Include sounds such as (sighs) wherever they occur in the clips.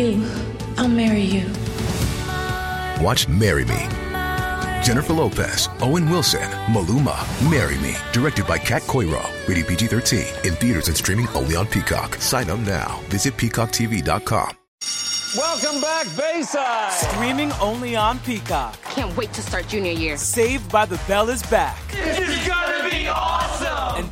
you, I'll marry you. Watch Marry Me. Jennifer Lopez, Owen Wilson, Maluma, Marry Me. Directed by Kat Coiro. Rated PG 13. In theaters and streaming only on Peacock. Sign up now. Visit peacocktv.com. Welcome back, Bayside. Streaming only on Peacock. Can't wait to start junior year. Saved by the Bell is back.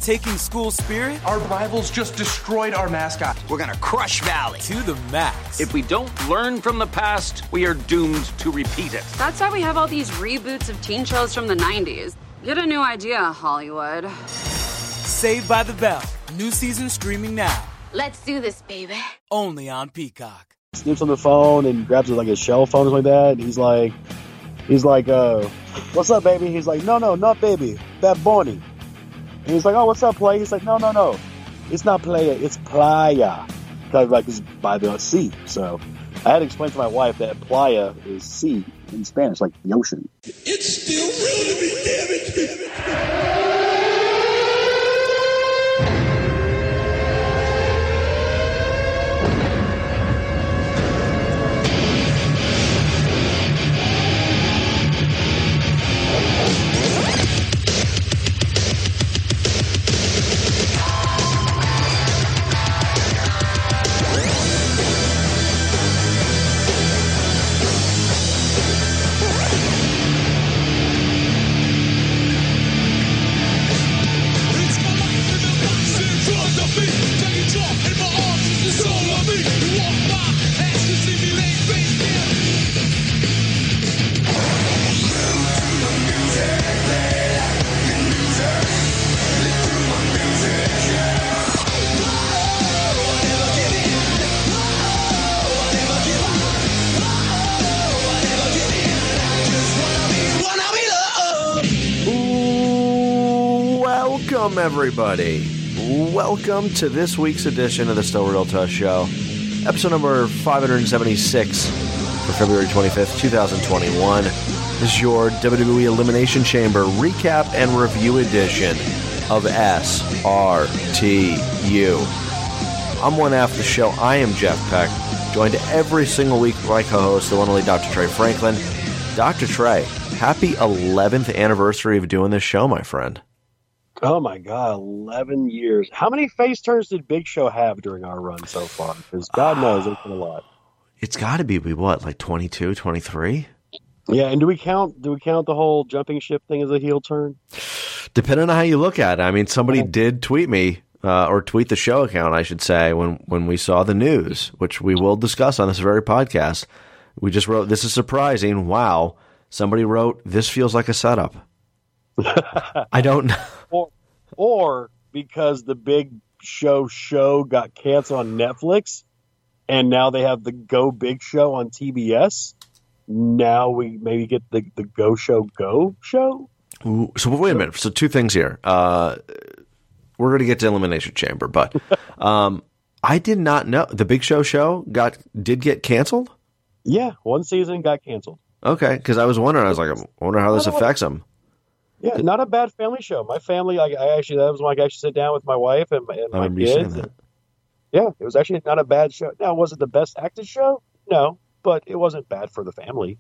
Taking school spirit Our rivals just destroyed our mascot. We're gonna crush Valley. to the max. If we don't learn from the past, we are doomed to repeat it. That's why we have all these reboots of teen shows from the 90s. Get a new idea, Hollywood. Saved by the Bell. New season streaming now. Let's do this, baby. Only on Peacock. snips on the phone and grabs like a shell phone or something like that. He's like, he's like, uh, what's up, baby? He's like, no, no, not baby, that Bonnie. And he's like, oh, what's up, play? He's like, no, no, no, it's not playa, it's playa. Because like it's by the sea. So I had to explain to my wife that playa is sea in Spanish, like the ocean. It's still real to me, damn it. It's everybody. Welcome to this week's edition of the Still Real to Us Show, episode number 576 for February 25th, 2021. This is your WWE Elimination Chamber recap and review edition of SRTU. I'm one half of the show. I am Jeff Peck, joined every single week by my co-host, the one and only Dr. Trey Franklin. Dr. Trey, happy 11th anniversary of doing this show, my friend. Oh my God, 11 years. How many face turns did Big Show have during our run so far? Because God knows it's been a lot. (sighs) It's got to be we what, like 22, 23? Yeah, and do we count? Do we count the whole jumping ship thing as a heel turn? (sighs) Depending on how you look at it. I mean, somebody did tweet me uh, or tweet the show account, I should say, when when we saw the news, which we will discuss on this very podcast. We just wrote, "This is surprising." Wow, somebody wrote, "This feels like a setup." (laughs) I don't know. or or because the big show show got canceled on Netflix and now they have the Go Big Show on TBS. Now we maybe get the the Go Show Go show. Ooh, So wait a minute. So two things here. Uh, we're going to get to elimination chamber, but (laughs) um, I did not know the Big Show show got did get canceled. Yeah, one season got canceled. Okay, because I was wondering. I was like, I wonder how this affects them. Yeah, not a bad family show. My family, I, I actually that was when I actually sit down with my wife and, my- and my kids. that. Yeah, it was actually not a bad show. Now, was it the best acted show? No, but it wasn't bad for the family.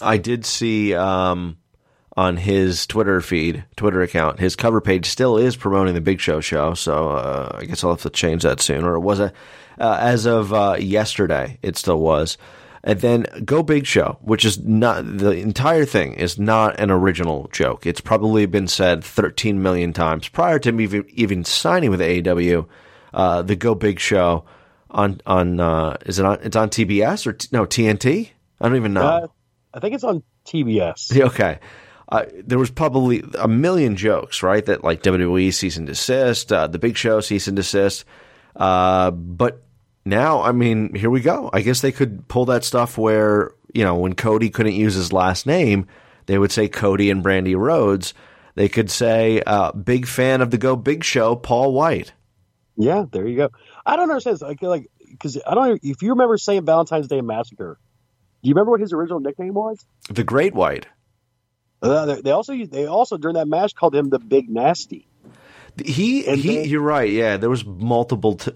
I did see um, on his Twitter feed, Twitter account, his cover page still is promoting the Big Show show. So uh, I guess I'll have to change that soon. Or it was a uh, as of uh, yesterday, it still was. And then Go Big Show, which is not the entire thing is not an original joke. It's probably been said 13 million times prior to me even, even signing with AEW. Uh, the Go Big Show on on uh, is it on? It's on TBS or t- no TNT? I don't even know. Uh, I think it's on TBS. Okay. Uh, there was probably a million jokes, right? That like WWE cease and desist, uh, the Big Show cease and desist. Uh, but now, I mean, here we go. I guess they could pull that stuff where you know when Cody couldn't use his last name, they would say Cody and Brandi Rhodes. They could say uh, big fan of the Go Big Show, Paul Wight. Yeah, there you go. I don't understand. Like, like, because I don't. If you remember saying Valentine's Day Massacre, do you remember what his original nickname was? The Great White. Uh, they- they also they also during that match called him the Big Nasty. He And he. then- you're right. Yeah, there was multiple. T-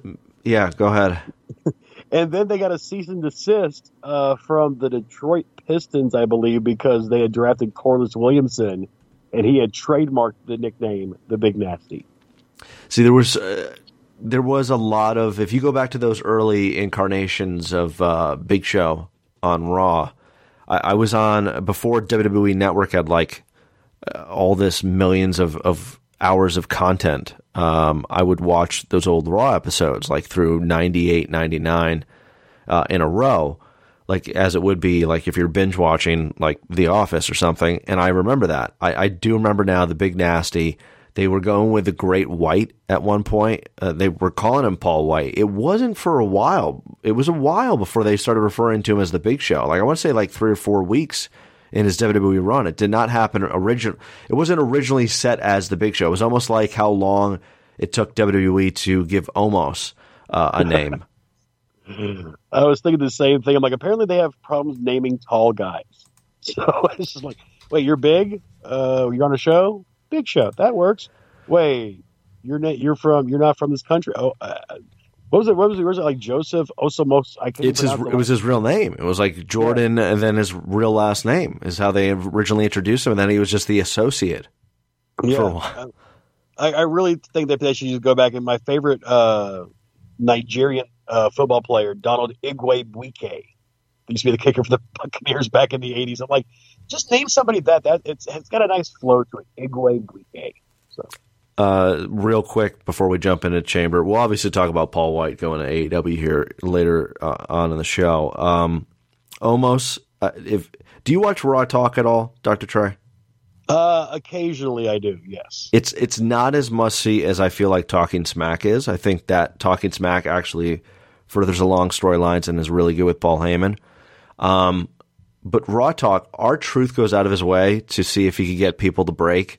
yeah, go ahead. (laughs) And then they got a cease and desist uh, from the Detroit Pistons, I believe, because they had drafted Corliss Williamson, and he had trademarked the nickname the Big Nasty. See, there was uh, there was a lot of if you go back to those early incarnations of uh, Big Show on Raw, I, I was on before WWE Network had like uh, all this millions of, of hours of content. Um, I would watch those old Raw episodes like through 98, 99 uh, in a row, like as it would be like if you're binge watching like The Office or something. And I remember that. I, I do remember now the Big Nasty. They were going with the Great White at one point. Uh, they were calling him Paul Wight. It wasn't for a while. It was a while before they started referring to him as the Big Show. Like I want to say like three or four weeks in his WWE run. It did not happen original. It wasn't originally set as the Big Show. It was almost like how long it took WWE to give Omos uh, a (laughs) name. I was thinking the same thing. I'm like, apparently they have problems naming tall guys. (laughs) So it's just like, wait, you're big? Uh, you're on a show? Big show. That works. Wait, you're not, you're from you're not from this country. Oh, uh, what was it? What was it? Was it like Joseph Osamos? I It's his. It was his real name. It was like Jordan, and then his real last name is how they originally introduced him, and then he was just the associate. Yeah, for a while. I, I really think that they should just go back. And my favorite uh, Nigerian uh, football player, Donald Igwebuike, he used to be the kicker for the (laughs) Buccaneers back in the '80s. I'm like, just name somebody that that it's it's got a nice flow to it. Igwebuike. So Uh, real quick before we jump into Chamber, we'll obviously talk about Paul Wight going to AEW here later uh, on in the show. Um, almost, uh, if do you watch Raw Talk at all, Doctor Trey? uh, occasionally I do. Yes. It's it's not as must see as I feel like Talking Smack is. I think that Talking Smack actually furthers along storylines and is really good with Paul Heyman. Um, but Raw Talk, R-Truth goes out of his way to see if he could get people to break.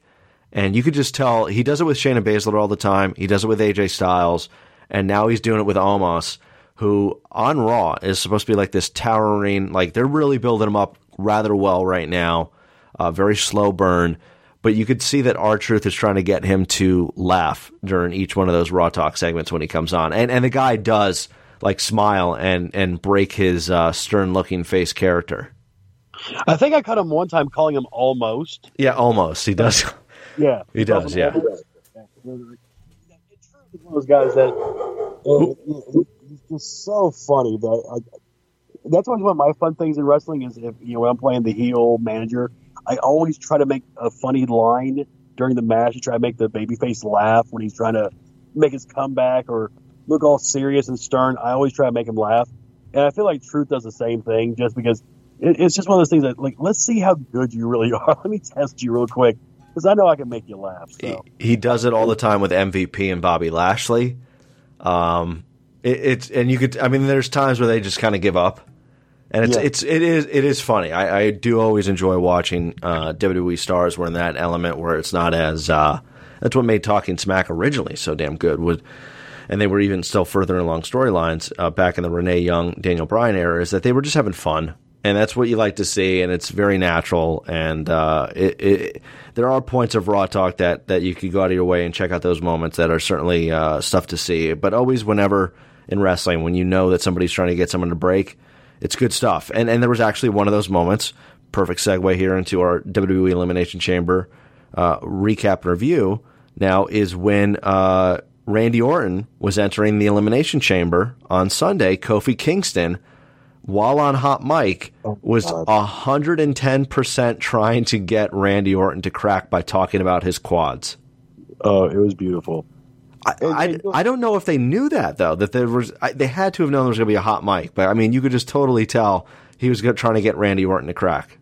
And you could just tell he does it with Shayna Baszler all the time. He does it with AJ Styles, and now he's doing it with Omos, who on Raw is supposed to be like this towering. Like they're really building him up rather well right now. Uh, very slow burn, but you could see that R-Truth is trying to get him to laugh during each one of those Raw Talk segments when he comes on, and and the guy does like smile and and break his uh, stern looking face character. I think I caught him one time calling him almost. Yeah, almost he does. Yeah, He does, yeah. It's one of those guys that uh, he's just so funny that I, that's always one of my fun things in wrestling is if you know when I'm playing the heel manager, I always try to make a funny line during the match to try to make the babyface laugh when he's trying to make his comeback or look all serious and stern. I always try to make him laugh, and I feel like Truth does the same thing just because it, it's just one of those things that like let's see how good you really (laughs) are. Let me test you real quick because I know I can make you laugh. So. he does it all the time with MVP and Bobby Lashley. Um, it, it's and you could. I mean, there's times where they just kind of give up, and it's Yeah. it's it is it is funny. I, I do always enjoy watching uh, WWE stars where in that element where it's not as. Uh, that's what made Talking Smack originally so damn good. Would and they were even still further along storylines uh, back in the Renee Young, Daniel Bryan era, is that they were just having fun, and that's what you like to see, and it's very natural. And uh, it, it, there are points of raw talk that that you could go out of your way and check out those moments that are certainly uh, stuff to see. But always, whenever in wrestling, when you know that somebody's trying to get someone to break, it's good stuff. And and there was actually one of those moments. Perfect segue here into our WWE Elimination Chamber uh, recap and review. Now is when uh, Randy Orton was entering the Elimination Chamber on Sunday. Kofi Kingston, while on Hot Mic, oh, was hundred and ten percent trying to get Randy Orton to crack by talking about his quads. Oh, it was beautiful. I, I, I don't know if they knew that though that there was I, they had to have known there was going to be a hot mic, but I mean you could just totally tell he was trying to get Randy Orton to crack.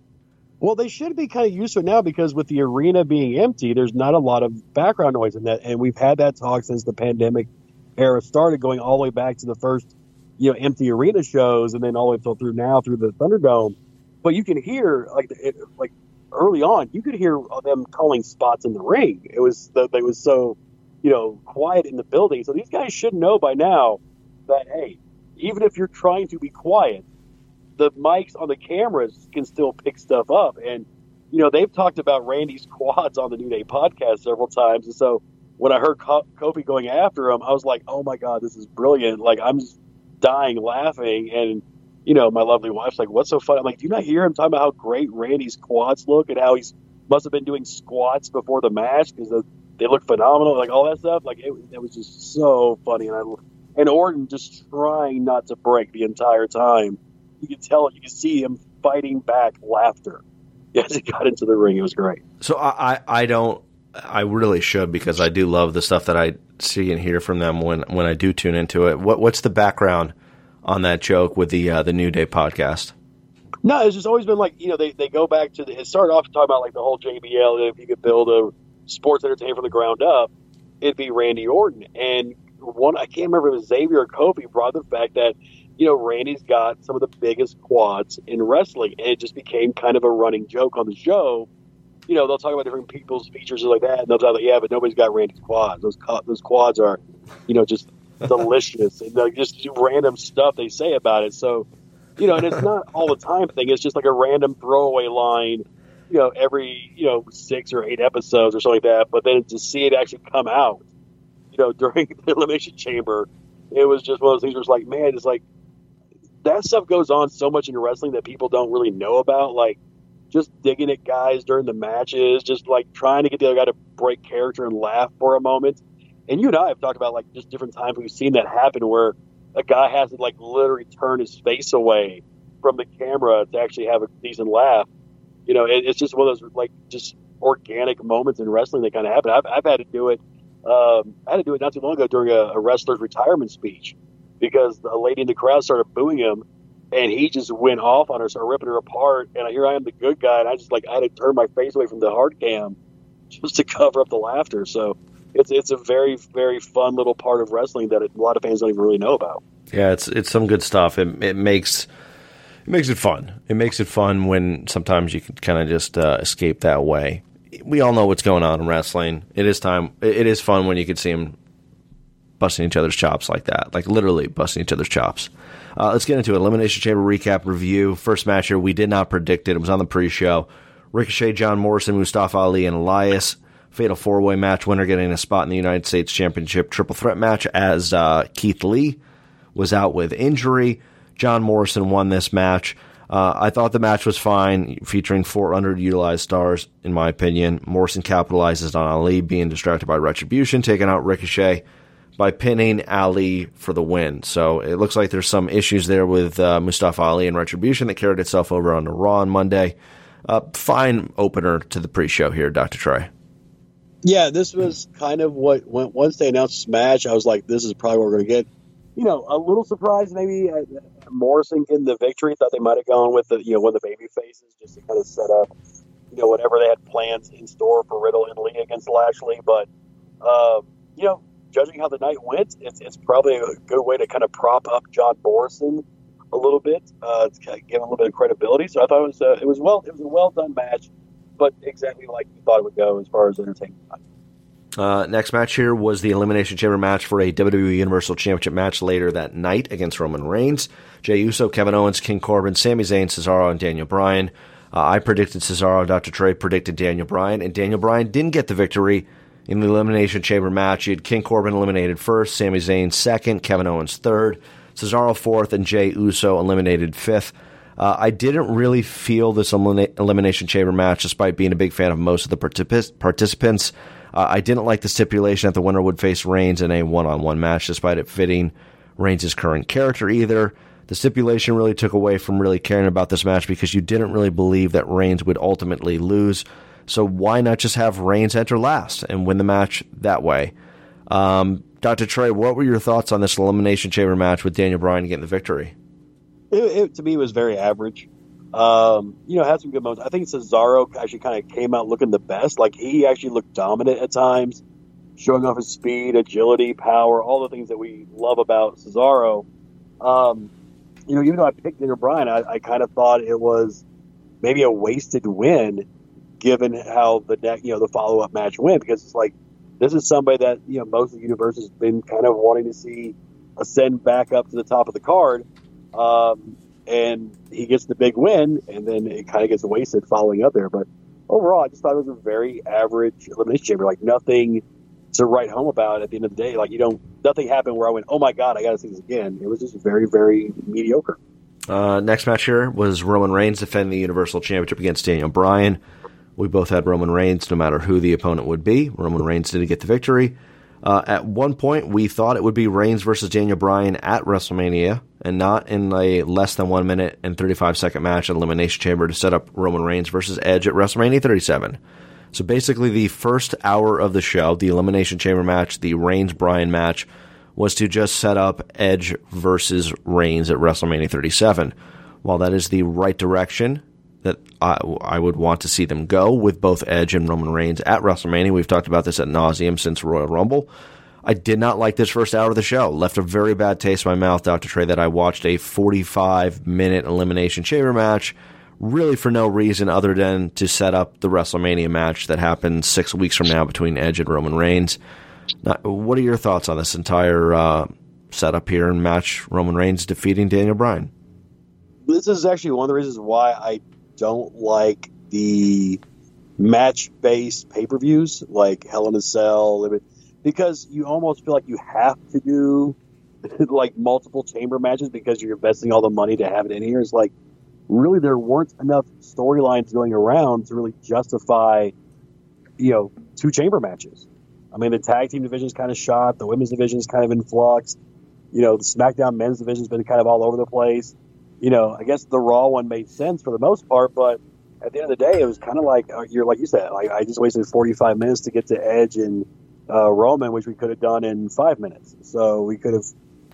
Well, they should be kind of used to it now because with the arena being empty, there's not a lot of background noise in that, and we've had that talk since the pandemic era started, going all the way back to the first, you know, empty arena shows, and then all the way till through now through the Thunderdome. But you can hear like it, like early on, you could hear them calling spots in the ring. It was that they was so, you know, quiet in the building. So these guys should know by now that hey, even if you're trying to be quiet, the mics on the cameras can still pick stuff up. And, you know, they've talked about Randy's (laughs) quads on the New Day podcast several times. And so when I heard Kofi going after him, I was like, oh my God, this is brilliant. Like, I'm just, dying laughing. And, you know, my lovely wife's like, what's so funny? I'm like, do you not hear him talking about how great Randy's quads look and how he's must have been doing squats before the match because they look phenomenal, like all that stuff. Like it, it was just so funny, and I and Orton just trying not to break the entire time. You could tell, you could see him fighting back laughter (laughs) as he got into the ring. It was great. So I, I, I don't, I really should because I do love the stuff that I see and hear from them when when I do tune into it. What what's the background on that joke with the uh, the New Day podcast? No, it's just always been like you know they, they go back to the, it started off talking about like the whole JBL if you could build a sports entertainment from the ground up, it'd be Randy Orton. And one I can't remember if it was Xavier or Kofi brought the fact that you know Randy's got some of the biggest quads in wrestling, and it just became kind of a running joke on the show. You know they'll talk about different people's features like that, and they'll tell like, yeah, but nobody's got Randy's quads. Those those quads are, you know, just (laughs) delicious and like just random stuff they say about it. So you know, and it's not all the time thing. It's just like a random throwaway line, you know, every you know six or eight episodes or something like that. But then to see it actually come out, you know, (laughs) during the elimination chamber, it was just one of those things where it's like, man, it's like that stuff goes on so much in wrestling that people don't really know about, like. Just digging at guys during the matches, just like trying to get the other guy to break character and laugh for a moment. And you and I have talked about like just different times we've seen that happen where a guy has to like literally turn his face away from the camera to actually have a decent laugh. You know, it, it's just one of those like just organic moments in wrestling that kind of happen. I've, I've had to do it. Um, I had to do it not too long ago during a, a wrestler's retirement speech because a lady in the crowd started booing him, and he just went off on her, started ripping her apart. And here I am, the good guy, and I just like I had to turn my face away from the hard cam just to (laughs) cover up the laughter. So it's it's a very very fun little part of wrestling that a lot of fans don't even really know about. Yeah, it's it's some good stuff. It it makes it makes it fun. It makes it fun when sometimes you can kind of just uh, escape that way. We all know what's going on in wrestling. It is time. It is fun when you can see them busting each other's chops like that, like literally busting each other's chops. Uh, let's get into it. Elimination Chamber recap review. First match here, we did not predict it. It was on the pre-show. Ricochet, John Morrison, Mustafa Ali, and Elias. Fatal four way match winner getting a spot in the United States Championship triple threat match as uh, Keith Lee was out with injury. John Morrison won this match. Uh, I thought the match was fine, featuring four underutilized stars, in my opinion. Morrison capitalizes on Ali being distracted by Retribution, taking out Ricochet by pinning Ali for the win. So it looks like there's some issues there with uh, Mustafa Ali and Retribution that carried itself over on Raw on Monday. Uh, fine opener to the pre-show here, Dr. Trey. Yeah, this was kind of what when, once they announced Smash, I was like, this is probably what we're going to get. You know, a little surprised maybe uh, Morrison getting the victory. Thought they might have gone with the you know one of the baby faces just to kind of set up you know whatever they had plans in store for Riddle and Lee against Lashley. But um, you know, judging how the night went, it's, it's probably a good way to kind of prop up John Morrison a little bit, uh, kind of give him a little bit of credibility. So I thought it was uh, it was well it was a well done match but exactly like you thought it would go as far as entertainment. Uh, next match here was the Elimination Chamber match for a WWE Universal Championship match later that night against Roman Reigns. Jey Uso, Kevin Owens, King Corbin, Sami Zayn, Cesaro, and Daniel Bryan. Uh, I predicted Cesaro, Dr. Trey predicted Daniel Bryan, and Daniel Bryan didn't get the victory in the Elimination Chamber match. You had King Corbin eliminated first, Sami Zayn second, Kevin Owens third, Cesaro fourth, and Jey Uso eliminated fifth. Uh, I didn't really feel this elimina- elimination chamber match, despite being a big fan of most of the particip- participants. Uh, I didn't like the stipulation that the winner would face Reigns in a one-on-one match, despite it fitting Reigns' current character either. The stipulation really took away from really caring about this match because you didn't really believe that Reigns would ultimately lose. So why not just have Reigns enter last and win the match that way? Um, Dr. Trey, what were your thoughts on this elimination chamber match with Daniel Bryan getting the victory? it, it, to me was very average. Um, you know, had some good moments. I think Cesaro actually kind of came out looking the best. Like he actually looked dominant at times, showing off his speed, agility, power, all the things that we love about Cesaro. Um, you know, even though I picked Daniel Bryan, I, I kind of thought it was maybe a wasted win, given how the next, you know, the follow up match went because it's like this is somebody that you know most of the universe has been kind of wanting to see ascend back up to the top of the card um, and he gets the big win, and then it kind of gets wasted following up there. But overall, I just thought it was a very average elimination chamber. Like nothing to write home about at the end of the day. Like you don't nothing happened where I went, oh my god, I got to see this again. It was just very, very mediocre. Uh, next match here was Roman Reigns defending the Universal Championship against Daniel Bryan. We both had Roman Reigns, no matter who the opponent would be. Roman Reigns didn't get the victory. Uh, at one point, we thought it would be Reigns versus Daniel Bryan at WrestleMania, and not in a less than one minute and 35 second match at Elimination Chamber to set up Roman Reigns versus Edge at WrestleMania 37. So basically, the first hour of the show, the Elimination Chamber match, the Reigns Bryan match, was to just set up Edge versus Reigns at WrestleMania 37. While that is the right direction that I, I would want to see them go with both Edge and Roman Reigns at WrestleMania, we've talked about this at nauseum since Royal Rumble. I did not like this first hour of the show. Left a very bad taste in my mouth, Dr. Trey, that I watched a 45 minute Elimination Chamber match really for no reason other than to set up the WrestleMania match that happens six weeks from now between Edge and Roman Reigns. What are your thoughts on this entire uh, setup here and match Roman Reigns defeating Daniel Bryan? This is actually one of the reasons why I don't like the match based pay per views like Hell in a Cell because you almost feel like you have to do (laughs) like multiple chamber matches because you're investing all the money to have it in here. It's like really there weren't enough storylines going around to really justify, you know, two chamber matches. I mean, the tag team division is kind of shot. The women's division is kind of in flux. You know, the SmackDown men's division has been kind of all over the place. You know, I guess the Raw one made sense for the most part, but at the end of the day, it was kind of like uh, you're like you said. Like I just wasted 45 minutes to get to Edge and uh, Roman, which we could have done in five minutes. So we could have,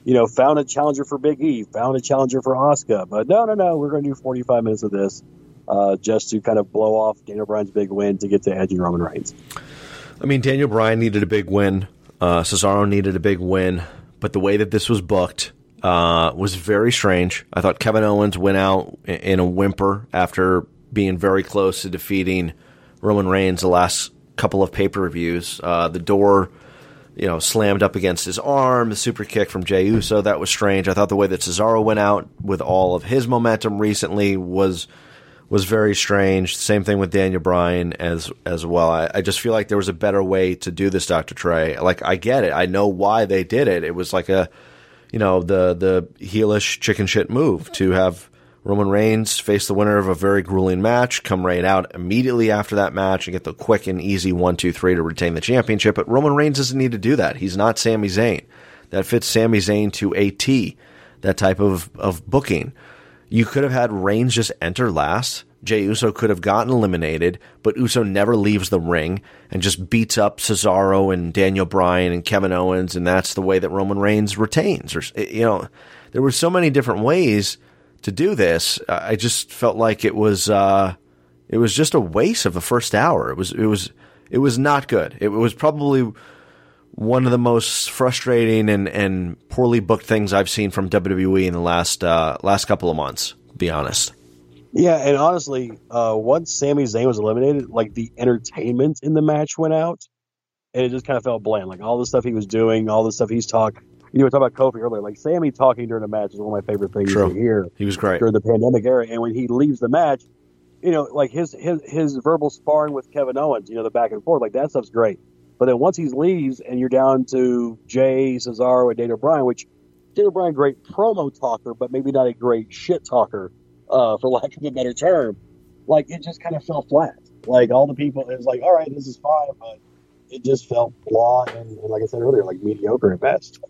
you know, found a challenger for Big E, found a challenger for Asuka, But no, no, no, we're going to do 45 minutes of this uh, just to kind of blow off Daniel Bryan's big win to get to Edge and Roman Reigns. I mean, Daniel Bryan needed a big win. Uh, Cesaro needed a big win, but the way that this was booked uh, was very strange. I thought Kevin Owens went out in a whimper after being very close to defeating Roman Reigns the last couple of pay per views. Uh, the door, you know, slammed up against his arm. The super kick from Jey Uso that was strange. I thought the way that Cesaro went out with all of his momentum recently was was very strange. Same thing with Daniel Bryan as as well. I, I, just feel like there was a better way to do this, Doctor Trey. Like I get it. I know why they did it. It was like a, you know, the the heelish chicken shit move to have Roman Reigns face the winner of a very grueling match, come right out immediately after that match and get the quick and easy one two three to retain the championship. But Roman Reigns doesn't need to do that. He's not Sami Zayn. That fits Sami Zayn to a T. That type of of booking. You could have had Reigns just enter last. Jey Uso could have gotten eliminated, but Uso never leaves the ring and just beats up Cesaro and Daniel Bryan and Kevin Owens, and that's the way that Roman Reigns retains. Or you know, there were so many different ways to do this. I just felt like it was uh, it was just a waste of the first hour. It was it was it was not good. It was probably one of the most frustrating and, and poorly booked things I've seen from WWE in the last uh, last couple of months. Be honest. Yeah, and honestly, uh, once Sami Zayn was eliminated, like the entertainment in the match went out, and it just kind of felt bland. Like all the stuff he was doing, all the stuff he's talking. You know, we were talking about Kofi earlier. Like Sami talking during the match is one of my favorite things True. to hear. He was great during the pandemic era, and when he leaves the match, you know, like his his his verbal sparring with Kevin Owens, you know, the back and forth, like that stuff's great. But then once he leaves and you're down to Jey Cesaro, and Daniel Bryan, which Daniel Bryan, great promo talker, but maybe not a great shit talker, uh, for lack of a better term. Like it just kind of fell flat. Like all the people, it was like, all right, this is fine, but it just felt blah and, and like I said earlier, like mediocre at best.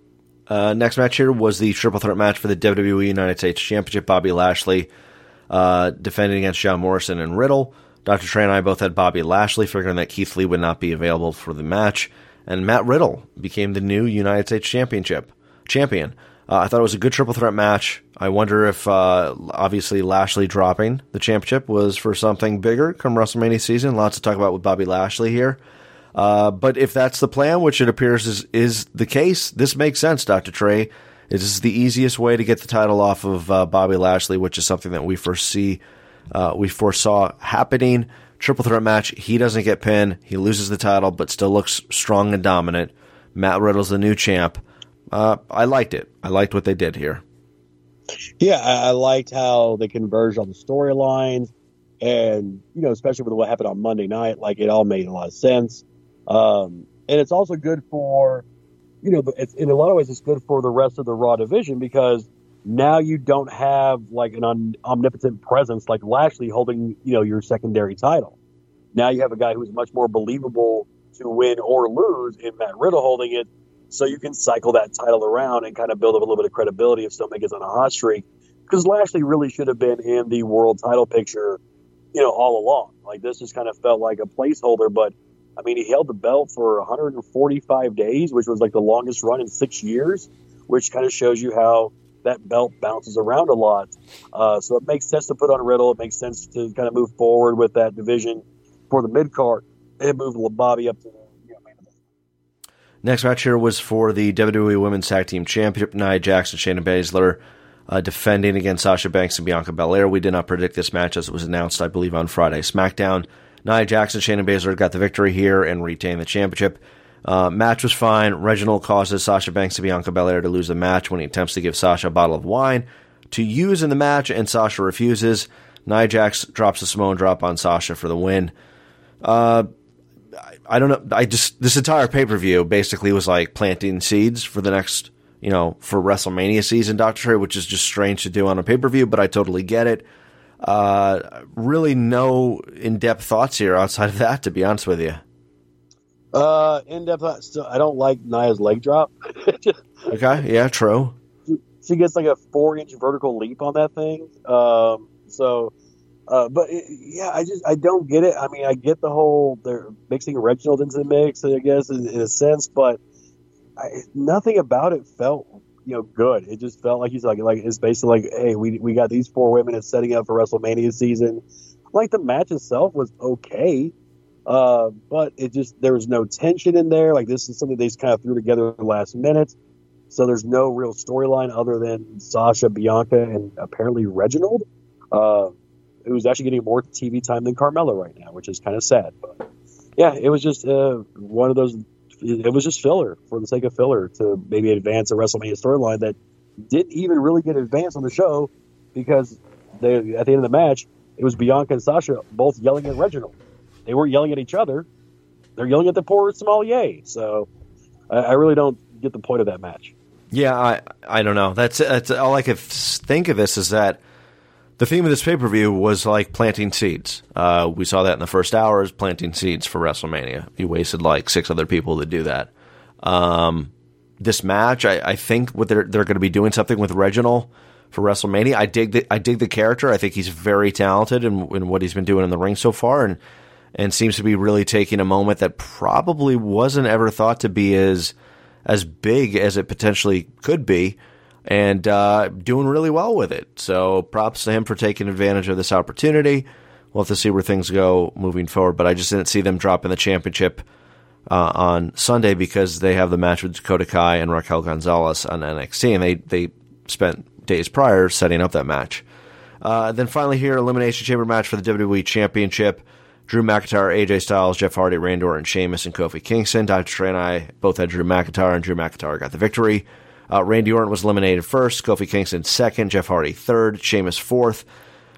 Uh, next match here was the triple threat match for the WWE United States Championship. Bobby Lashley uh, defending against John Morrison and Riddle. Dr. Trey and I both had Bobby Lashley, figuring that Keith Lee would not be available for the match, and Matt Riddle became the new United States Championship champion. Uh, I thought it was a good triple threat match. I wonder if, uh, obviously, Lashley dropping the championship was for something bigger come WrestleMania season. Lots to talk about with Bobby Lashley here. Uh, but if that's the plan, which it appears is, is the case, this makes sense, Dr. Trey. This is the easiest way to get the title off of uh, Bobby Lashley, which is something that we foresee uh, we foresaw happening. Triple threat match. He doesn't get pinned. He loses the title, but still looks strong and dominant. Matt Riddle's the new champ. Uh, I liked it. I liked what they did here. Yeah, I, I liked how they converged on the storylines, and you know, especially with what happened on Monday night, like it all made a lot of sense. Um, and it's also good for you know, in a lot of ways, it's good for the rest of the Raw division because now you don't have like an un- omnipotent presence like Lashley holding, you know, your secondary title. Now you have a guy who's much more believable to win or lose in Matt Riddle holding it, so you can cycle that title around and kind of build up a little bit of credibility if gets on a hot streak. Because Lashley really should have been in the world title picture, you know, all along. Like this just kind of felt like a placeholder, but I mean, he held the belt for 145 days, which was like the longest run in six years, which kind of shows you how that belt bounces around a lot. Uh, so it makes sense to put on Riddle. It makes sense to kind of move forward with that division for the mid card and move Bobby up to Next match here was for the WWE Women's Tag Team Championship. Nia Jackson, and Shayna Baszler uh, defending against Sasha Banks and Bianca Belair. We did not predict this match as it was announced, I believe, on Friday SmackDown. Nia Jackson, Shayna Baszler got the victory here and retained the championship. Uh, match was fine. Reginald causes Sasha Banks and Bianca Belair to lose the match when he attempts to give Sasha a bottle of wine to use in the match, and Sasha refuses. Nia Jax drops a Samoan drop on Sasha for the win. Uh, I, don't know. I just this entire pay per view basically was like planting seeds for the next, you know, for WrestleMania season, Doctor Trey, which is just strange to do on a pay per view, but I totally get it. Uh, really, no in depth thoughts here outside of that, to be honest with you. Uh, in depth, so I don't like Nia's leg drop. (laughs) Okay, yeah, true. she gets like a four inch vertical leap on that thing. Um, so, uh, but it, yeah, I just I don't get it. I mean, I get the whole they're mixing Reginald into the mix, I guess in, in a sense, but I, nothing about it felt you know good. It just felt like he's like like it's basically like, hey, we we got these four women it's setting up for WrestleMania season. Like the match itself was okay. Uh, but it just there was no tension in there. Like this is something they just kind of threw together last minute. So there's no real storyline other than Sasha, Bianca, and apparently Reginald, uh, who's actually getting more TV time than Carmella right now, which is kind of sad. But yeah, it was just uh, one of those. It was just filler for the sake of filler to maybe advance a WrestleMania storyline that didn't even really get advanced on the show because they at the end of the match it was Bianca and Sasha both yelling at Reginald. They weren't yelling at each other; they're yelling at the poor sommelier. So I, I really don't get the point of that match. Yeah, I I don't know. That's that's all I could think of. This is that the theme of this pay per view was like planting seeds. Uh, we saw that in the first hours, planting seeds for WrestleMania. You wasted like six other people to do that. Um, this match, I, I think what they're they're going to be doing something with Reginald for WrestleMania. I dig the I dig the character. I think he's very talented in, in what he's been doing in the ring so far, and and seems to be really taking a moment that probably wasn't ever thought to be as as big as it potentially could be, and uh, doing really well with it. So props to him for taking advantage of this opportunity. We'll have to see where things go moving forward, but I just didn't see them dropping the championship uh, on Sunday because they have the match with Dakota Kai and Raquel Gonzalez on NXT, and they they spent days prior setting up that match. Uh, then finally, here elimination chamber match for the WWE Championship. Drew McIntyre, AJ Styles, Jeff Hardy, Randy Orton, Sheamus, and Kofi Kingston. Dr. Trey and I both had Drew McIntyre, and Drew McIntyre got the victory. Uh, Randy Orton was eliminated first, Kofi Kingston second, Jeff Hardy third, Sheamus fourth,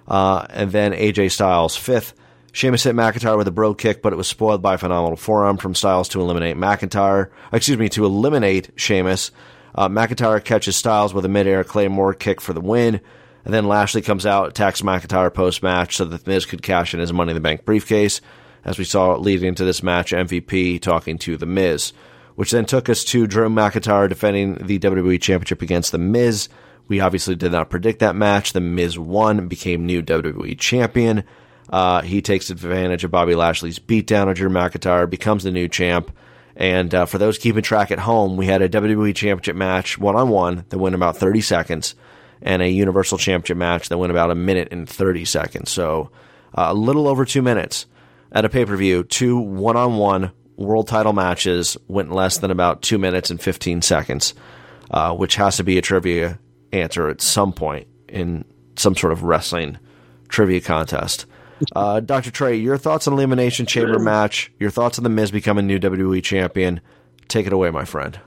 uh, and then AJ Styles fifth. Sheamus hit McIntyre with a bro kick, but it was spoiled by a phenomenal forearm from Styles to eliminate McIntyre. Excuse me, to eliminate Sheamus. Uh, McIntyre catches Styles with a midair Claymore kick for the win. And then Lashley comes out, attacks McIntyre post match so that Miz could cash in his Money in the Bank briefcase. As we saw leading into this match, MVP talking to The Miz, which then took us to Drew McIntyre defending the WWE Championship against The Miz. We obviously did not predict that match. The Miz won, became new WWE Champion. Uh, he takes advantage of Bobby Lashley's beatdown of Drew McIntyre, becomes the new champ. And uh, for those keeping track at home, we had a WWE Championship match one on one that went about 30 seconds and a Universal Championship match that went about a minute and 30 seconds. So uh, a little over two minutes at a pay per view. Two one on one world title matches went less than about two minutes and 15 seconds, uh, which has to be a trivia answer at some point in some sort of wrestling trivia contest. Uh, Dr. Trey, your thoughts on Elimination Chamber match, your thoughts on The Miz becoming new WWE champion. Take it away, my friend.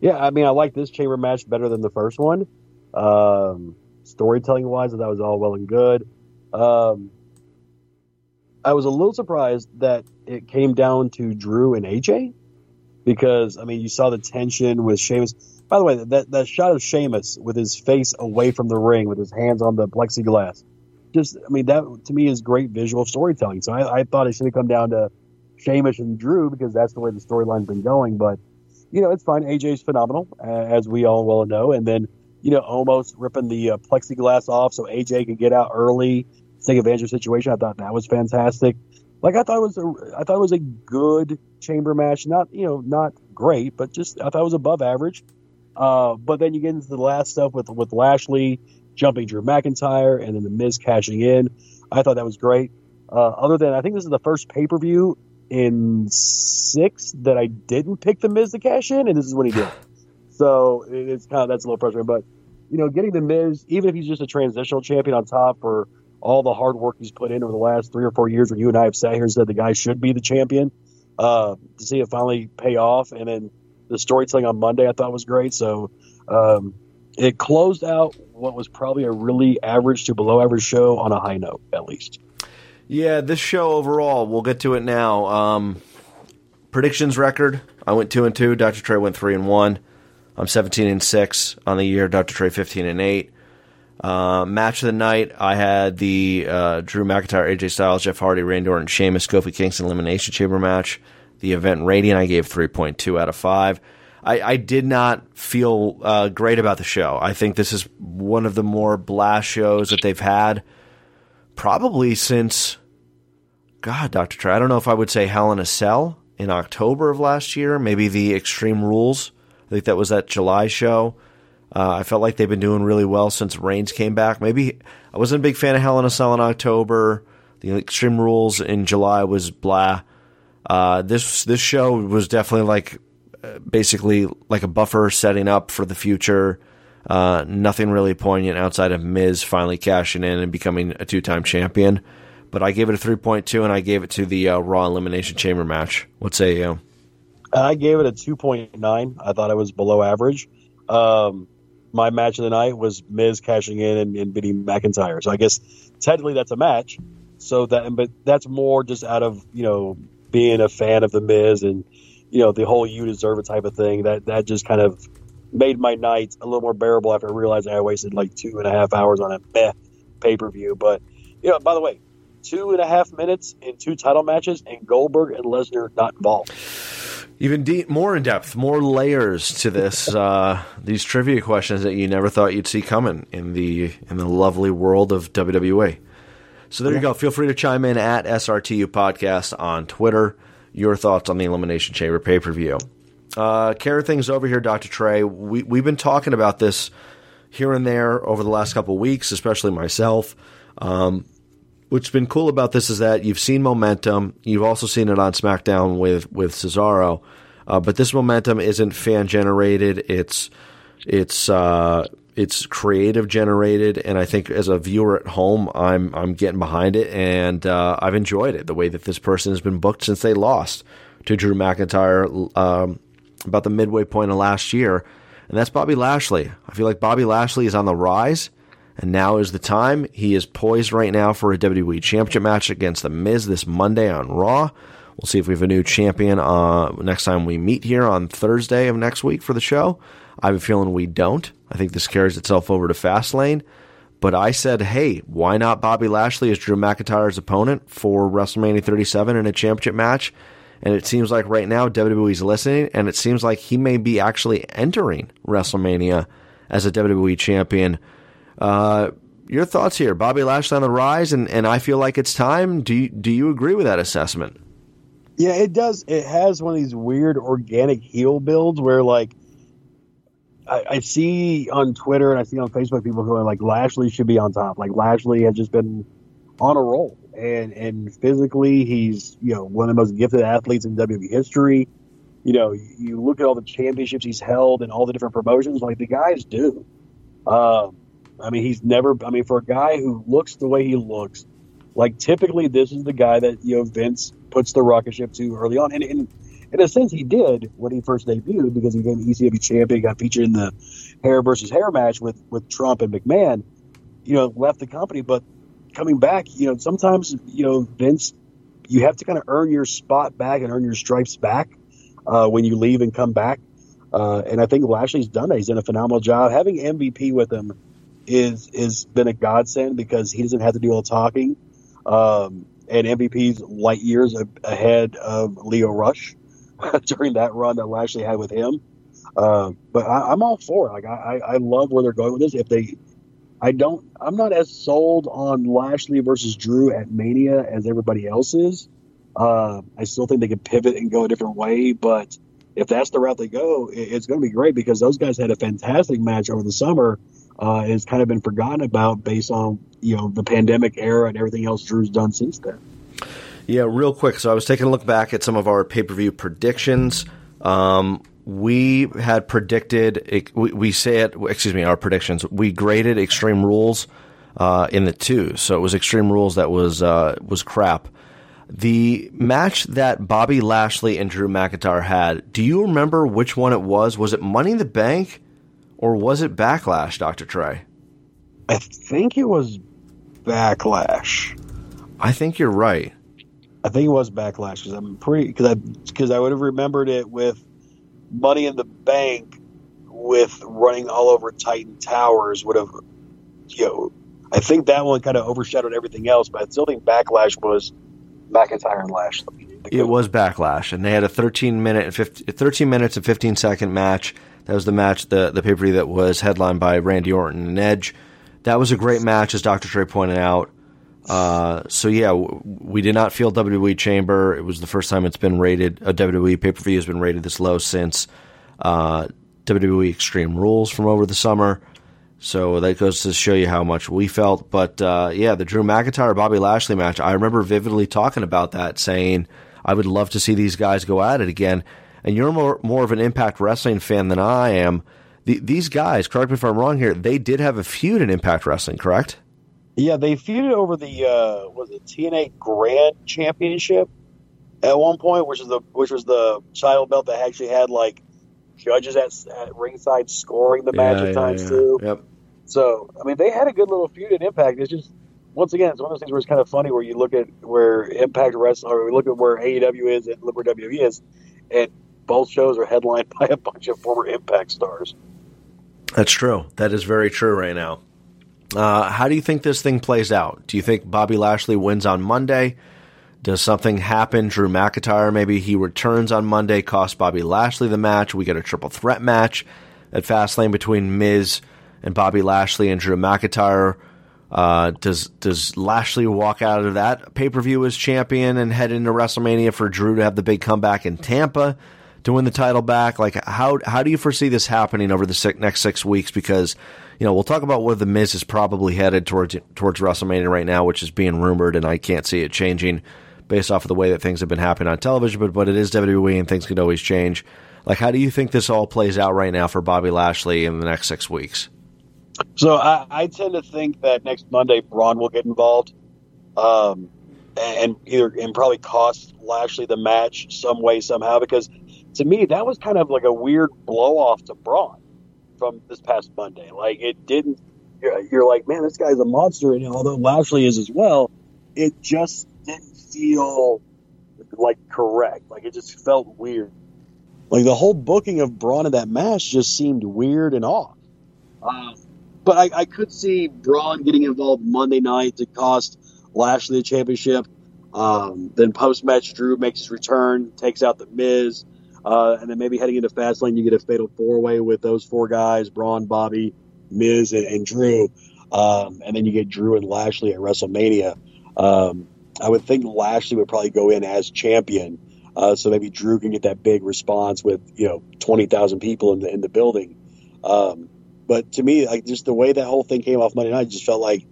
Yeah, I mean, I like this chamber match better than the first one. Um, storytelling wise, that was all well and good. Um, I was a little surprised that it came down to Drew and AJ. because I mean you saw the tension with Sheamus. By the way, that that shot of Sheamus with his face away from the ring, with his hands on the plexiglass, just I mean that to me is great visual storytelling. So I, I thought it should have come down to Sheamus and Drew because that's the way the storyline's been going. But you know it's fine. AJ's phenomenal uh, as we all well know, and then you know almost ripping the uh, plexiglass off so AJ could get out early, take advantage of the situation. I thought that was fantastic. Like I thought it was a I thought it was a good chamber match. Not you know not great, but just I thought it was above average. Uh, but then you get into the last stuff with with Lashley jumping Drew McIntyre and then the Miz cashing in. I thought that was great. Uh, other than I think this is the first pay per view in six that I didn't pick the Miz to cash in, and this is what he did. (laughs) So it's kind of that's a little frustrating. But you know, getting the Miz, even if he's just a transitional champion on top for all the hard work he's put in over the last three or four years, when you and I have sat here and said the guy should be the champion, uh, to see it finally pay off, and then the storytelling on Monday I thought was great. So um, it closed out what was probably a really average to below average show on a high note, at least. Yeah, this show overall, we'll get to it now. Um, predictions record: I went two and two. Dr. Trey went three and one. I'm 17 and six on the year. Dr. Trey 15 and eight. Uh, match of the night, I had the uh, Drew McIntyre, AJ Styles, Jeff Hardy, Randy Orton, Sheamus, Kofi Kingston elimination chamber match. The event rating I gave 3.2 out of five. I, I did not feel uh, great about the show. I think this is one of the more blast shows that they've had probably since God, Dr. Trey. I don't know if I would say Hell in a Cell in October of last year, maybe the Extreme Rules. I think that was that July show. Uh, I felt like they've been doing really well since Reigns came back. Maybe I wasn't a big fan of Hell in a Cell in October. The Extreme Rules in July was blah. Uh, this this show was definitely like uh, basically like a buffer setting up for the future. Uh, nothing really poignant outside of Miz finally cashing in and becoming a two time champion. But I gave it a 3.2 and I gave it to the uh, Raw Elimination Chamber match. What say you? I gave it a 2.9. I thought it was below average. Um, my match of the night was Miz cashing in and, and beating McIntyre. So I guess technically that's a match. So that, but that's more just out of you know being a fan of the Miz and you know the whole "you deserve it" type of thing. That that just kind of made my night a little more bearable after realizing I wasted like two and a half hours on a meh pay per view. But you know, by the way, two and a half minutes in two title matches, and Goldberg and Lesnar not involved. Even de- more in depth, more layers to this. Uh, these trivia questions that you never thought you'd see coming in the in the lovely world of WWE. So there you go. Feel free to chime in at SRTU Podcast on Twitter. Your thoughts on the Elimination Chamber pay per view. Uh, carry things over here, Dr. Trey. We, we've been talking about this here and there over the last couple weeks, especially myself. Um, what's been cool about this is that you've seen momentum. You've also seen it on SmackDown with with Cesaro, uh, but this momentum isn't fan generated. It's it's uh, it's creative generated, and I think as a viewer at home, I'm I'm getting behind it, and uh, I've enjoyed it. The way that this person has been booked since they lost to Drew McIntyre um, about the midway point of last year, and that's Bobby Lashley. I feel like Bobby Lashley is on the rise. And now is the time. He is poised right now for a WWE Championship match against The Miz this Monday on Raw. We'll see if we have a new champion uh, next time we meet here on Thursday of next week for the show. I have a feeling we don't. I think this carries itself over to Fastlane. But I said, hey, why not Bobby Lashley as Drew McIntyre's opponent for WrestleMania 37 in a championship match? And it seems like right now WWE's listening, and it seems like he may be actually entering WrestleMania as a WWE champion. Uh, your thoughts here, Bobby Lashley on the rise, and, and I feel like it's time. Do you, do you agree with that assessment? Yeah, it does. It has one of these weird organic heel builds where, like, I, I, see on Twitter and I see on Facebook people going like Lashley should be on top. Like Lashley has just been on a roll, and and physically he's you know one of the most gifted athletes in WWE history. You know, you look at all the championships he's held and all the different promotions. Like the guy's do. Um, I mean, he's never. I mean, for a guy who looks the way he looks, like typically this is the guy that you know Vince puts the rocket ship to early on, and, and in a sense he did when he first debuted because he became ECW champion, got featured in the hair versus hair match with with Trump and McMahon. You know, left the company, but coming back, you know, sometimes you know Vince, you have to kind of earn your spot back and earn your stripes back. uh, when you leave and come back. Uh, and I think Lashley's done that. He's done a phenomenal job. Having MVP with him is is been a godsend because he doesn't have to do all the talking. Um, and MVP's light years ahead of Lio Rush (laughs) during that run that Lashley had with him. Uh, but I, I'm all for it. Like I, I I love where they're going with this. If they, I don't, I'm not as sold on Lashley versus Drew at Mania as everybody else is. Uh, I still think they could pivot and go a different way, but if that's the route they go, it, it's going to be great because those guys had a fantastic match over the summer. Uh, it's kind of been forgotten about based on you know the pandemic era and everything else Drew's done since then. Yeah, real quick. So I was taking a look back at some of our pay per view predictions. Um, we had predicted, we, we say it, excuse me, our predictions. We graded Extreme Rules uh, in the two, so it was Extreme Rules that was uh, was crap. The match that Bobby Lashley and Drew McIntyre had, do you remember which one it was? Was it Money in the Bank or was it Backlash, Dr. Trey? I think it was Backlash. I think you're right. I think it was Backlash because I'm pretty because I because I would have remembered it with Money in the Bank with running all over Titan Towers would have you know I think that one kind of overshadowed everything else, but I still think Backlash was McIntyre and Lashley. It was Backlash, and they had a 13 minute and 15, 13 minutes and 15 second match. That was the match, the the pay per view that was headlined by Randy Orton and Edge. That was a great match, as Dr. Trey pointed out. Uh, so yeah, we did not feel WWE Chamber. It was the first time it's been rated. A WWE pay per view has been rated this low since uh, WWE Extreme Rules from over the summer. So that goes to show you how much we felt. But uh, yeah, the Drew McIntyre Bobby Lashley match, I remember vividly talking about that, saying I would love to see these guys go at it again. And you're more more of an Impact Wrestling fan than I am. The, these guys, correct me if I'm wrong here, they did have a feud in Impact Wrestling, correct? Yeah, they feuded over the uh, was it TNA Grand Championship at one point, which is the which was the title belt that actually had like judges at, at ringside scoring the match at times too. Yep. So I mean, they had a good little feud in Impact. It's just once again, it's one of those things where it's kind of funny where you look at where Impact Wrestling or we look at where AEW is and look where WWE is, and both shows are headlined (laughs) by a bunch of former Impact stars. That's true. That is very true right now. Uh, how do you think this thing plays out? Do you think Bobby Lashley wins on Monday? Does something happen? Drew McIntyre, maybe he returns on Monday, costs Bobby Lashley the match. We get a triple threat match at Fastlane between Miz and Bobby Lashley and Drew McIntyre. Uh, does does Lashley walk out of that pay per view as champion and head into WrestleMania for Drew to have the big comeback in Tampa to win the title back? Like how how do you foresee this happening over the six, next six weeks? Because you know we'll talk about where the Miz is probably headed towards towards WrestleMania right now, which is being rumored, and I can't see it changing based off of the way that things have been happening on television. But but it is WWE, and things could always change. Like how do you think this all plays out right now for Bobby Lashley in the next six weeks? So I, I tend to think that next Monday Braun will get involved, um, and either and probably cost Lashley the match some way somehow. Because to me that was kind of like a weird blow off to Braun from this past Monday. Like it didn't. You're, you're like, man, this guy's a monster, and although Lashley is as well, it just didn't feel like correct. Like it just felt weird. Like the whole booking of Braun in that match just seemed weird and off. Um, but I, I could see Braun getting involved Monday night to cost Lashley the championship. Um, then post match, Drew makes his return, takes out the Miz, uh, and then maybe heading into Fastlane, you get a fatal four way with those four guys: Braun, Bobby, Miz, and, and Drew. Um, and then you get Drew and Lashley at WrestleMania. Um, I would think Lashley would probably go in as champion, uh, so maybe Drew can get that big response with you know twenty thousand people in the in the building. Um, but to me, like just the way that whole thing came off Monday night, just felt like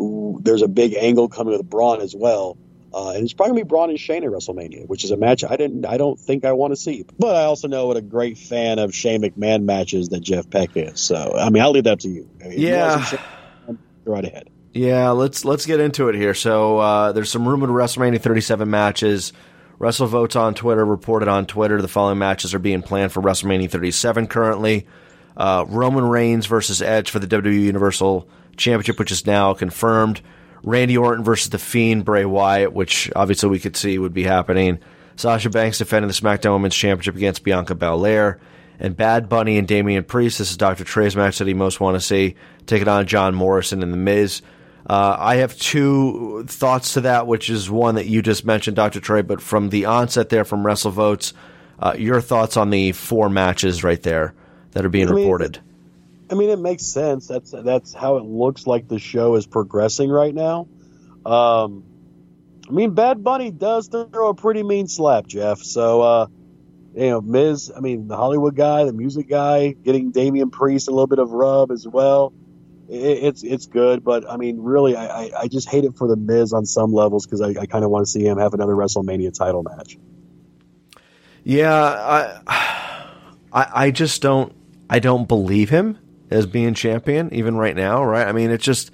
ooh, there's a big angle coming with Braun as well. Uh, and it's probably gonna be Braun and Shane at WrestleMania, which is a match I didn't, I don't think I want to see. But I also know what a great fan of Shane McMahon matches that Jeff Peck is. So I mean, I'll leave that to you. I mean, if you Yeah. want to Shane, go right ahead. Yeah, let's let's get into it here. So uh, there's some rumored WrestleMania 37 matches. WrestleVotes on Twitter reported on Twitter the following matches are being planned for WrestleMania 37 currently. Uh, Roman Reigns versus Edge for the WWE Universal Championship, which is now confirmed. Randy Orton versus The Fiend, Bray Wyatt, which obviously we could see would be happening. Sasha Banks defending the SmackDown Women's Championship against Bianca Belair. And Bad Bunny and Damian Priest. This is Dr. Trey's match that he most want to see. Taking on John Morrison and The Miz. Uh, I have two thoughts to that, which is one that you just mentioned, Dr. Trey, but from the onset there from WrestleVotes, uh, your thoughts on the four matches right there that are being I mean, reported. I mean, it makes sense. That's that's how it looks like the show is progressing right now. Um, I mean, Bad Bunny does throw a pretty mean slap, Jeff. So, uh, you know, Miz, I mean, the Hollywood guy, the music guy, getting Damian Priest a little bit of rub as well. It, it's it's good, but I mean, really, I, I, just hate it for the Miz on some levels because I, I kind of want to see him have another WrestleMania title match. Yeah, I, (sighs) I, I just don't, I don't believe him as being champion even right now. Right? I mean, it just,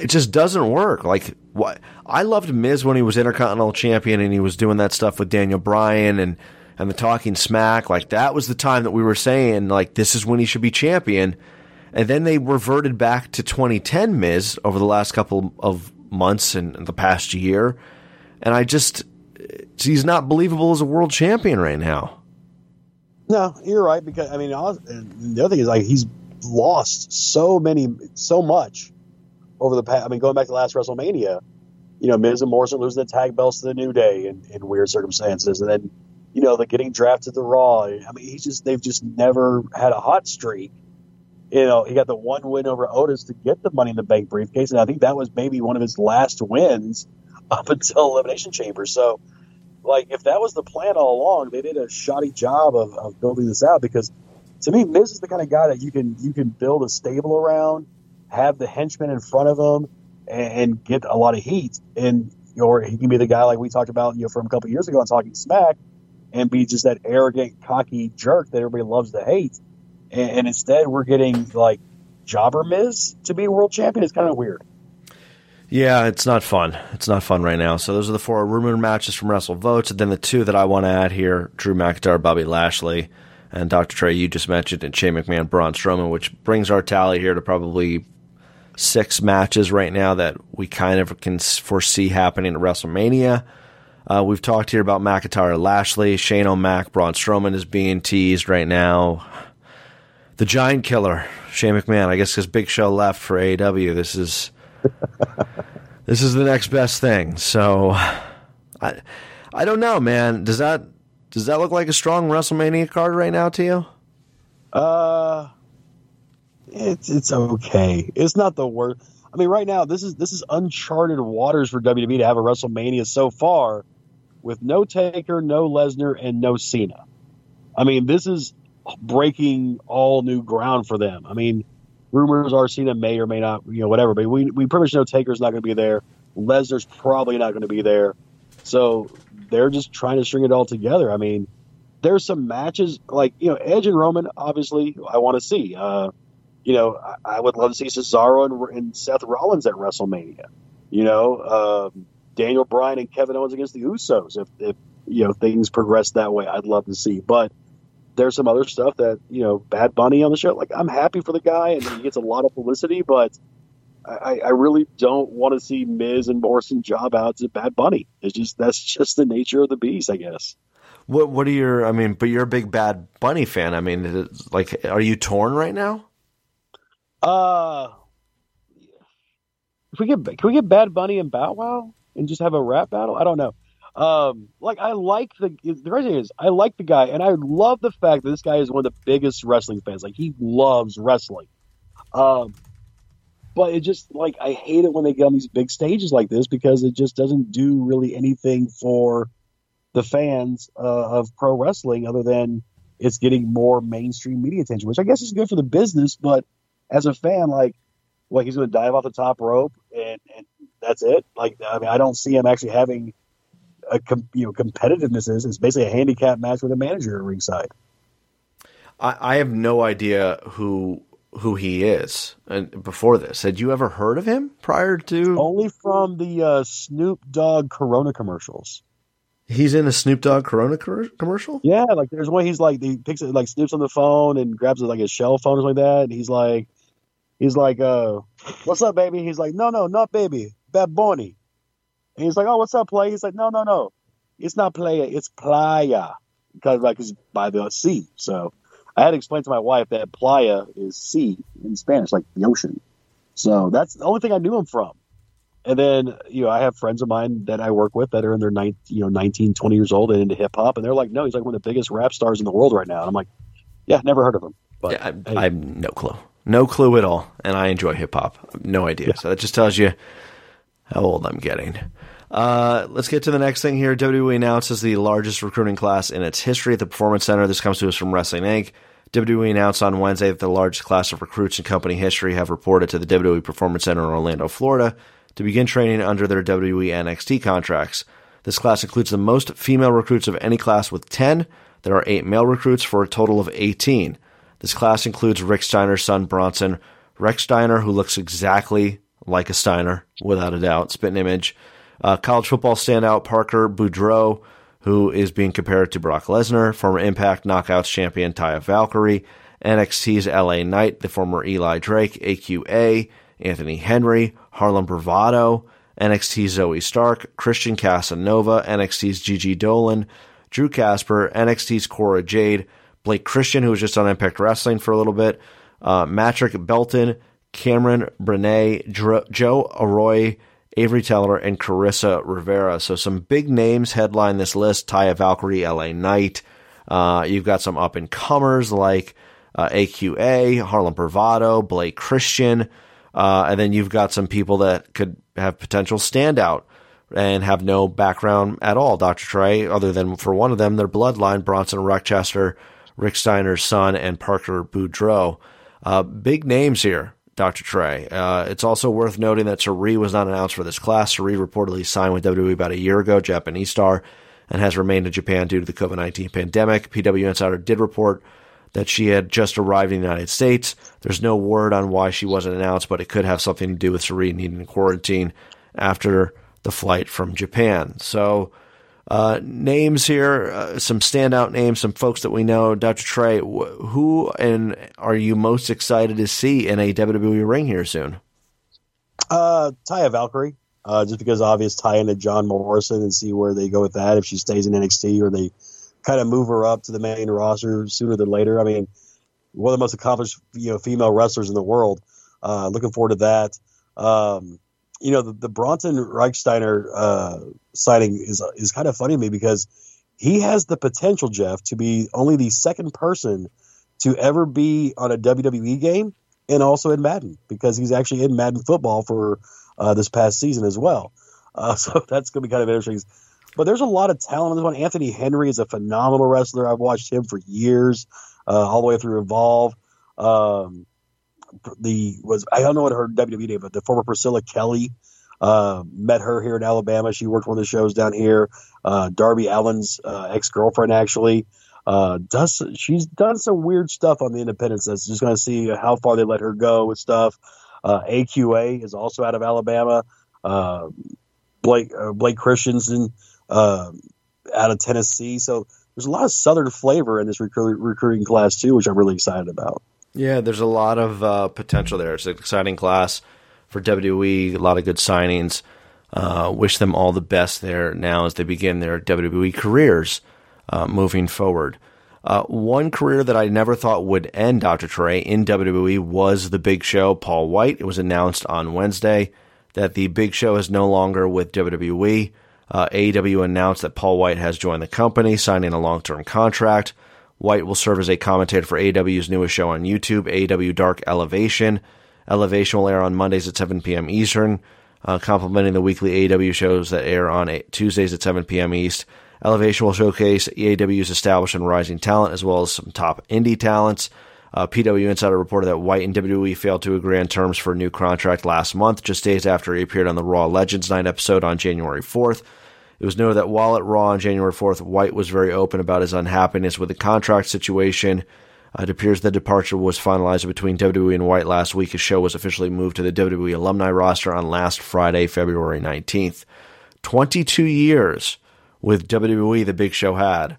it just doesn't work. Like, what? I loved Miz when he was Intercontinental Champion and he was doing that stuff with Daniel Bryan and and the talking smack. Like that was the time that we were saying like this is when he should be champion. And then they reverted back to 2010 Miz over the last couple of months and the past year. And I just, he's not believable as a world champion right now. No, you're right. Because I mean, the other thing is like he's lost so many, so much over the past. I mean, going back to last WrestleMania, you know, Miz and Morrison losing the tag belts to the New Day in, in weird circumstances, and then you know the getting drafted to Raw. I mean, he's just they've just never had a hot streak. You know, he got the one win over Otis to get the Money in the Bank briefcase, and I think that was maybe one of his last wins (laughs) up until Elimination Chamber. So, like, if that was the plan all along, they did a shoddy job of, of building this out because to me, Miz is the kind of guy that you can you can build a stable around, have the henchmen in front of him, and, and get a lot of heat. And or he can be the guy like we talked about, you know, from a couple years ago on Talking Smack, and be just that arrogant, cocky jerk that everybody loves to hate. And, and instead, we're getting like Jobber Miz to be world champion. It's kind of weird. Yeah, it's not fun. It's not fun right now. So those are the four rumored matches from WrestleVotes, and then the two that I want to add here: Drew McIntyre, Bobby Lashley, and Dr. Trey. You just mentioned, and Shane McMahon, Braun Strowman, which brings our tally here to probably six matches right now that we kind of can foresee happening at WrestleMania. Uh, we've talked here about McIntyre, Lashley, Shane O'Mac, Braun Strowman is being teased right now. The Giant Killer, Shane McMahon. I guess because Big Show left for AEW, this is (laughs) this is the next best thing. So, I I don't know, man. Does that does that look like a strong WrestleMania card right now to you? Uh, it's it's okay. It's not the worst. I mean, right now this is this is uncharted waters for WWE to have a WrestleMania so far with no Taker, no Lesnar, and no Cena. I mean, this is breaking all new ground for them. I mean, rumors are Cena may or may not, you know, whatever. But we we pretty much know Taker's not going to be there. Lesnar's probably not going to be there. So they're just trying to string it all together. I mean, there's some matches like you know Edge and Roman. Obviously, I want to see. Uh, you know, I, I, would love to see Cesaro and, and, Seth Rollins at WrestleMania. You know, um, Daniel Bryan and Kevin Owens against the Usos. If, if you know things progress that way, I'd love to see. But there's some other stuff that you know, Bad Bunny on the show. Like I'm happy for the guy, and he gets a lot of publicity, but. I, I really don't want to see Miz and Morrison job outs at Bad Bunny. It's just that's just the nature of the beast, I guess. What What are your? I mean, but you're a big Bad Bunny fan. I mean, like, are you torn right now? Uh, if we get can we get Bad Bunny and Bow Wow and just have a rap battle? I don't know. Um, like I like the the crazy thing is I like the guy and I love the fact that this guy is one of the biggest wrestling fans. Like he loves wrestling. Um, but it just like I hate it when they get on these big stages like this because it just doesn't do really anything for the fans uh, of pro wrestling other than it's getting more mainstream media attention, which I guess is good for the business. But as a fan, like, well, he's going to dive off the top rope and, and that's it. Like, I mean, I don't see him actually having a com- you know competitiveness. Is it's basically a handicap match with a manager at ringside. I have no idea who who he is and before this. Had you ever heard of him prior to? Only from the uh, snoop dogg corona commercials. He's in a snoop dogg corona commercial? Yeah like there's one he's like he picks it like snoops on the phone and grabs it like his shell phone or something like that and he's like he's like uh what's up baby? He's like no no not baby bad bunny and he's like oh what's up play? He's like no no no It's not playa, it's playa because like it's by the sea. So I had to explain to my wife that playa is sea in Spanish, like the ocean. So that's the only thing I knew him from. And then, you know, I have friends of mine that I work with that are in their nine, you know, 19, 20 years old and into hip hop. And they're like, no, he's like one of the biggest rap stars in the world right now. And I'm like, yeah, never heard of him. But Yeah, I, hey, I have no clue. No clue at all. And I enjoy hip hop. No idea. So that just tells you how old I'm getting. Uh, let's get to the next thing here. WWE announces the largest recruiting class in its history at the Performance Center. This comes to us from Wrestling Inc. WWE announced on Wednesday that the largest class of recruits in company history have reported to the WWE Performance Center in Orlando, Florida, to begin training under their WWE NXT contracts. This class includes the most female recruits of any class with 10. There are eight male recruits for a total of 18. This class includes Rick Steiner's son, Bronson. Rechsteiner, who looks exactly like a Steiner, without a doubt, spitting image. Uh, college football standout Parker Boudreaux, who is being compared to Brock Lesnar, former Impact Knockouts champion Taya Valkyrie, NXT's LA Knight, the former Eli Drake, AQA, Anthony Henry, Harlem Bravado, NXT's Zoe Stark, Christian Casanova, NXT's Gigi Dolan, Drew Casper, NXT's Cora Jade, Blake Christian, who was just on Impact Wrestling for a little bit, uh, Matrick Belton, Cameron Brene, Dro- Joe Arroy, Avery Teller, and Carissa Rivera. So some big names headline this list. Taya Valkyrie, LA Knight. Uh, you've got some up and comers like uh, AQA, Harlem Bravado, Blake Christian, uh, and then you've got some people that could have potential standout and have no background at all. Dr. Trey, other than for one of them, their bloodline, Bronson Rechsteiner, Rick Steiner's son, and Parker Boudreaux. Uh, big names here, Dr. Trey. Uh, it's also worth noting that Sari was not announced for this class. Sari reportedly signed with WWE about a year ago, Japanese star, and has remained in Japan due to the COVID 19 pandemic. PW Insider did report that she had just arrived in the United States. There's no word on why she wasn't announced, but it could have something to do with Sari needing quarantine after the flight from Japan. So, uh, names here, uh, some standout names, some folks that we know. Dr. Trey, wh- who and are you most excited to see in a WWE ring here soon? Uh, Taya Valkyrie, uh, just because obvious tie into John Morrison and see where they go with that. If she stays in NXT or they kind of move her up to the main roster sooner than later. I mean, one of the most accomplished you know female wrestlers in the world. Uh, looking forward to that. Um, you know, the, the Bronson Rechsteiner uh, signing is is kind of funny to me because he has the potential, Jeff, to be only the second person to ever be on a WWE game and also in Madden because he's actually in Madden football for uh, this past season as well. Uh, (laughs) so that's going to be kind of interesting. But there's a lot of talent on this one. Anthony Henry is a phenomenal wrestler. I've watched him for years, uh, all the way through Evolve. Um, the was I don't know what her WWE name, but the former Priscilla Kelly. Uh, met her here in Alabama. She worked one of the shows down here. Uh, Darby Allin's uh, ex girlfriend actually uh, does. She's done some weird stuff on the independents. That's just going to see how far they let her go with stuff. Uh, AQA is also out of Alabama. Uh, Blake uh, Blake Christensen uh, out of Tennessee. So there's a lot of Southern flavor in this recruit, recruiting class too, which I'm really excited about. Yeah, there's a lot of uh, potential there. It's an exciting class for WWE. A lot of good signings. Uh, wish them all the best there now as they begin their WWE careers uh, moving forward. Uh, one career that I never thought would end, Dr. Trey, in WWE was the Big Show, Paul Wight. It was announced on Wednesday that the Big Show is no longer with WWE. Uh, AEW announced that Paul Wight has joined the company, signing a long term contract. Wight will serve as a commentator for AEW's newest show on YouTube, AEW Dark Elevation. Elevation will air on Mondays at 7 p.m. Eastern, uh, complementing the weekly AEW shows that air on a- Tuesdays at 7 p.m. East. Elevation will showcase AEW's established and rising talent, as well as some top indie talents. Uh, PW Insider reported that Wight and WWE failed to agree on terms for a new contract last month, just days after he appeared on the Raw Legends Night episode on January 4th. It was noted that while at Raw on January 4th, Wight was very open about his unhappiness with the contract situation. Uh, it appears the departure was finalized between WWE and Wight last week. His show was officially moved to the WWE alumni roster on last Friday, February 19th. 22 years with WWE, the Big Show had.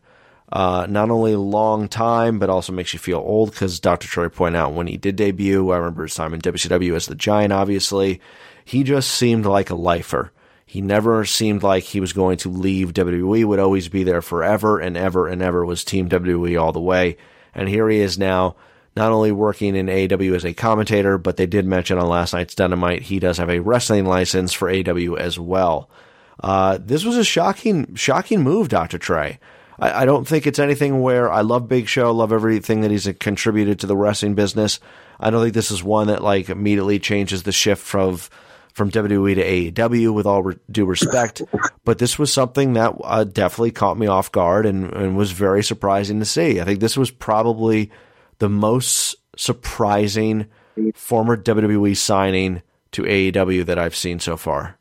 Uh, not only long time, but also makes you feel old because Dr. Trey pointed out when he did debut, I remember his time in WCW as the Giant, obviously. He just seemed like a lifer. He never seemed like he was going to leave WWE, would always be there forever and ever and ever, was Team WWE all the way. And here he is now, not only working in AEW as a commentator, but they did mention on last night's Dynamite he does have a wrestling license for AEW as well. Uh, this was a shocking, shocking move, Dr. Trey. I, I, don't think it's anything where I love Big Show, love everything that he's contributed to the wrestling business. I don't think this is one that like immediately changes the shift from from WWE to AEW with all re- due respect. But this was something that uh, definitely caught me off guard and, and was very surprising to see. I think this was probably the most surprising former WWE signing to AEW that I've seen so far.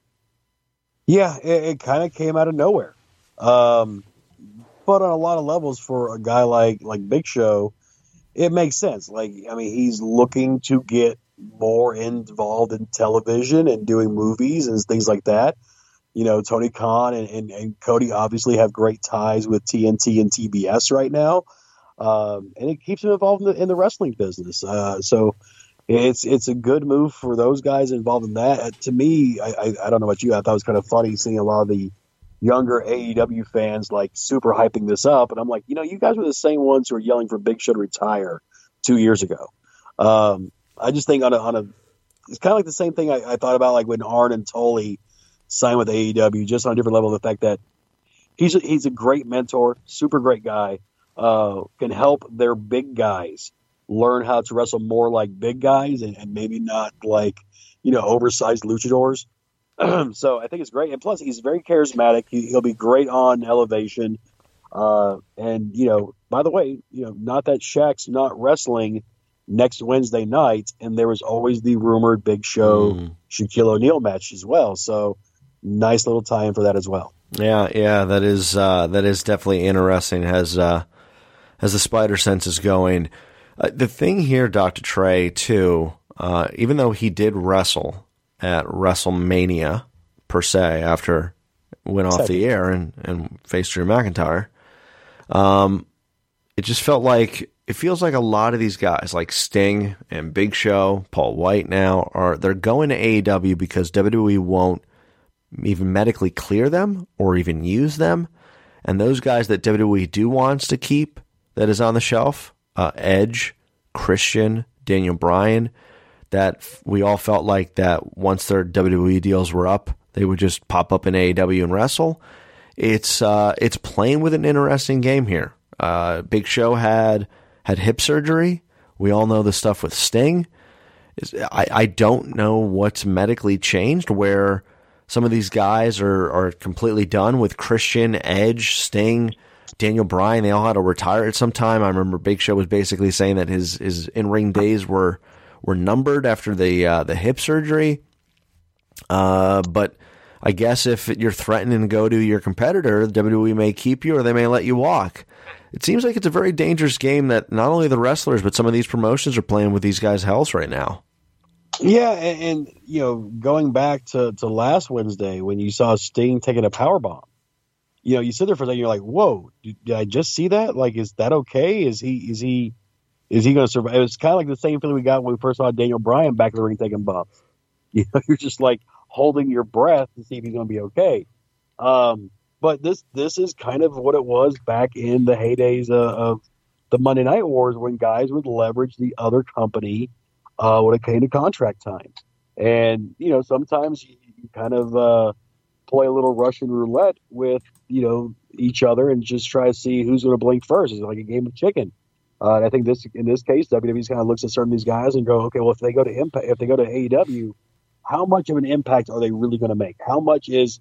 Yeah, it, it kind of came out of nowhere. Um, but on a lot of levels, for a guy like like Big Show, it makes sense. Like, I mean, he's looking to get more involved in television and doing movies and things like that. You know, Tony Khan and, and, and Cody obviously have great ties with TNT and TBS right now. Um, and it keeps him involved in the, in the wrestling business. Uh, so it's it's a good move for those guys involved in that. Uh, to me, I, I, I don't know about you, I thought it was kind of funny seeing a lot of the younger AEW fans like super hyping this up, and I'm like, you know, you guys were the same ones who were yelling for Big Show to retire two years ago. Um, I just think on a, on a it's kind of like the same thing I, I thought about like when Arn and Tully signed with AEW, just on a different level. The fact that he's a, he's a great mentor, super great guy, uh, can help their big guys learn how to wrestle more like big guys and, and maybe not like you know oversized luchadors. (clears throat) so I think it's great, and plus he's very charismatic. He, will be great on elevation. Uh, and you know, by the way, you know, not that Shaq's not wrestling next Wednesday night, and there was always the rumored Big Show mm. Shaquille O'Neal match as well. So nice little tie-in for that as well. Yeah, yeah, that is uh, that is definitely interesting. As uh, as the spider sense is going, uh, the thing here, Doctor Trey, too. Uh, even though he did wrestle at WrestleMania per se after went off the air and, and faced Drew McIntyre, um, it just felt like it feels like a lot of these guys, like Sting and Big Show, Paul Wight now, are they're going to AEW because WWE won't even medically clear them or even use them. And those guys that WWE do wants to keep that is on the shelf, uh, Edge, Christian, Daniel Bryan, that we all felt like that once their WWE deals were up, they would just pop up in AEW and wrestle. It's uh, it's playing with an interesting game here. Uh, Big Show had had hip surgery. We all know the stuff with Sting. I, I don't know what's medically changed where some of these guys are, are completely done with Christian, Edge, Sting, Daniel Bryan. They all had to retire at some time. I remember Big Show was basically saying that his, his in ring days were were numbered after the uh, the hip surgery. Uh, but I guess if you're threatening to go to your competitor, WWE may keep you or they may let you walk it seems like it's a very dangerous game that not only the wrestlers but some of these promotions are playing with these guys' health right now. Yeah, and, and, you know, going back to, to last Wednesday when you saw Sting taking a power bomb, you know, you sit there for a second, you're like, "Whoa, did, did I just see that? Like, is that okay? Is he is he is he going to survive?" It was kind of like the same feeling we got when we first saw Daniel Bryan back in the ring taking bumps. (laughs) You know, you're just like holding your breath to see if he's going to be okay. Um, but this this is kind of what it was back in the heydays of, of the Monday Night Wars when guys would leverage the other company uh, when it came to contract time. And you know, sometimes you, you kind of uh, play a little Russian roulette with you know each other and just try to see who's going to blink first. It's like a game of chicken. Uh, and I think this in this case, WWE kind of looks at certain of these guys and go, okay, well, if they go to Impact, if they go to AEW, how much of an impact are they really going to make? How much is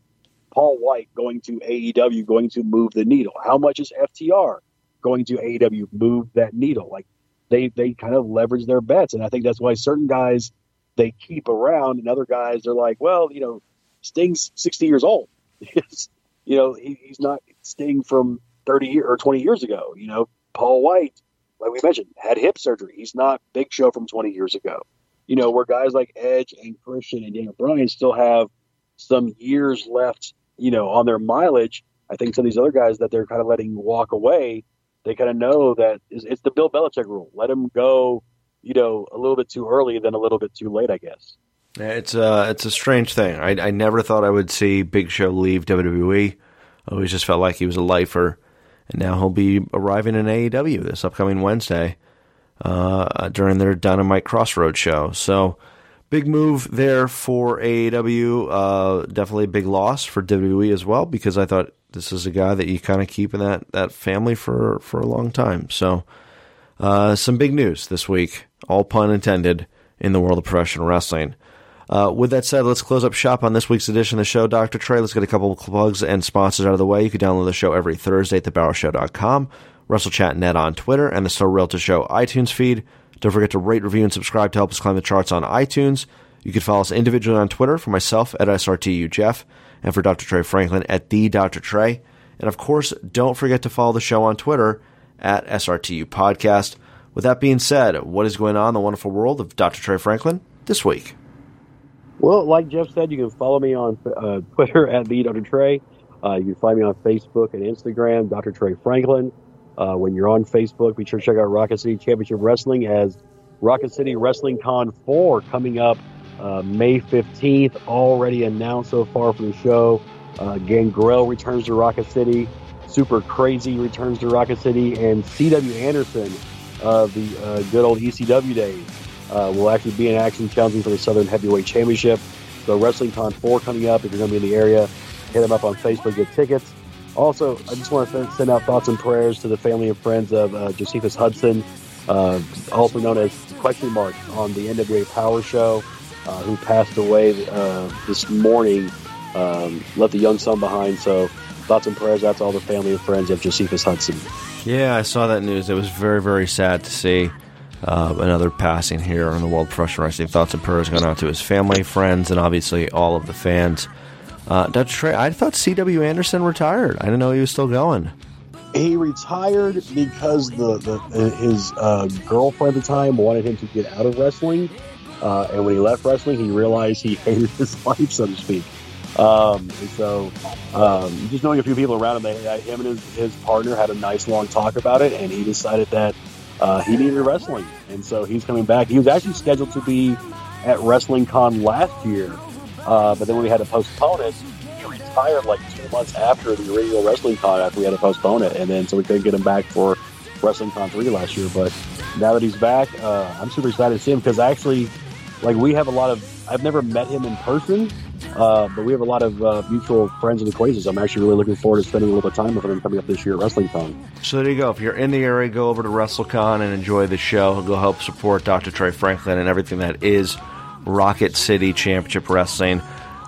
Paul Wight going to AEW going to move the needle? How much is FTR going to AEW move that needle? Like they they kind of leverage their bets, and I think that's why certain guys they keep around, and other guys they're like, well, you know, Sting's sixty years old. (laughs) you know, he, he's not Sting from thirty year, or twenty years ago. You know, Paul Wight, like we mentioned, had hip surgery. He's not Big Show from twenty years ago. You know, where guys like Edge and Christian and Daniel Bryan still have some years left you know, on their mileage, I think some of these other guys that they're kind of letting walk away, they kind of know that it's, it's the Bill Belichick rule. Let them go, you know, a little bit too early than a little bit too late, I guess. It's a it's a strange thing. I I never thought I would see Big Show leave WWE. I always just felt like he was a lifer, and now he'll be arriving in AEW this upcoming Wednesday uh, during their Dynamite Crossroads show. So big move there for AEW. Uh, definitely a big loss for WWE as well because I thought this is a guy that you kind of keep in that that family for for a long time. So uh, some big news this week, all pun intended, in the world of professional wrestling. Uh, with that said, let's close up shop on this week's edition of the show. Dr. Trey, let's get a couple of plugs and sponsors out of the way. You can download the show every Thursday at thebarrowshow.com, WrestleChatNet on Twitter, and the So Real to Show iTunes feed. Don't forget to rate, review, and subscribe to help us climb the charts on iTunes. You can follow us individually on Twitter for myself at SRTU Jeff and for Dr. Trey Franklin at the Dr. Trey. And of course, don't forget to follow the show on Twitter at SRTU Podcast. With that being said, what is going on in the wonderful world of Dr. Trey Franklin this week? Well, like Jeff said, you can follow me on uh, Twitter at the Dr. Trey. Uh, you can find me on Facebook and Instagram, Dr. Trey Franklin. Uh, when you're on Facebook, be sure to check out Rocket City Championship Wrestling as Rocket City Wrestling Con 4 coming up uh, May 15th. Already announced so far for the show. Uh, Gangrel returns to Rocket City. Super Crazy returns to Rocket City. And C.W. Anderson of the uh, good old ECW days uh, will actually be in action challenging for the Southern Heavyweight Championship. So Wrestling Con 4 coming up. If you're going to be in the area, hit them up on Facebook, get tickets. Also, I just want to send out thoughts and prayers to the family and friends of uh, Josephus Hudson, uh, also known as Question Mark on the NWA Power Show, uh, who passed away uh, this morning. Um, left a young son behind. So, thoughts and prayers out to all the family and friends of Josephus Hudson. Yeah, I saw that news. It was very, very sad to see uh, another passing here in the world of professional wrestling. Thoughts and prayers going out to his family, friends, and obviously all of the fans. Uh, Dutch Trey, I thought C.W. Anderson retired. I didn't know he was still going. He retired because the, the his uh, girlfriend at the time wanted him to get out of wrestling, uh, and when he left wrestling, he realized he (laughs) hated his life, so to speak. Um, and so, um, just knowing a few people around him, they, him and his, his partner had a nice long talk about it, and he decided that uh, he needed wrestling, and so he's coming back. He was actually scheduled to be at Wrestling Con last year, uh, but then when we had to postpone it. He retired like two months after the original Wrestling Con after we had to postpone it, and then so we couldn't get him back for Wrestling Con three last year. But now that he's back, uh, I'm super excited to see him because actually, like we have a lot of. I've never met him in person, uh, but we have a lot of uh, mutual friends and acquaintances. I'm actually really looking forward to spending a little bit of time with him coming up this year at WrestlingCon. So there you go. If you're in the area, go over to WrestleCon and enjoy the show. Go help support Dr. Trey Franklin and everything that is Rocket City Championship Wrestling.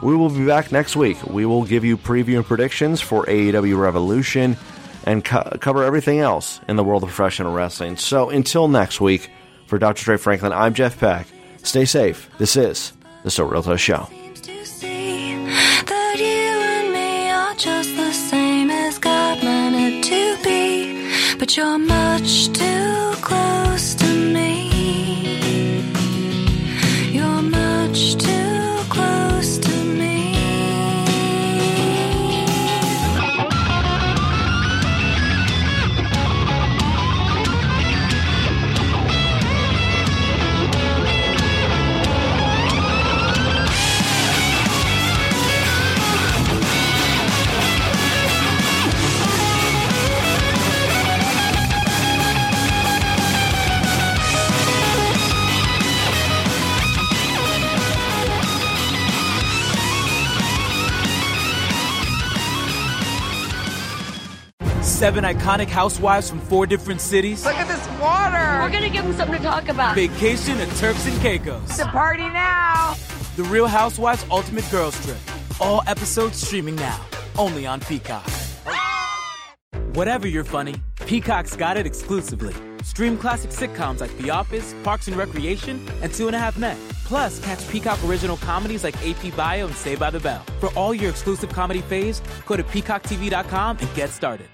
We will be back next week. We will give you preview and predictions for AEW Revolution and co- cover everything else in the world of professional wrestling. So until next week, for Dr. Trey Franklin, I'm Jeff Peck. Stay safe. This is the So Show. it to be. But you're much too Seven iconic housewives from four different cities. Look at this water. We're gonna give them something to talk about. Vacation at Turks and Caicos. It's a party now. The Real Housewives Ultimate Girls Trip. All episodes streaming now, only on Peacock. Whatever you're funny, Peacock's got it exclusively. Stream classic sitcoms like The Office, Parks and Recreation, and Two and a Half Men. Plus, catch Peacock original comedies like AP Bio and Saved by the Bell. For all your exclusive comedy faves, go to peacocktv.com and get started.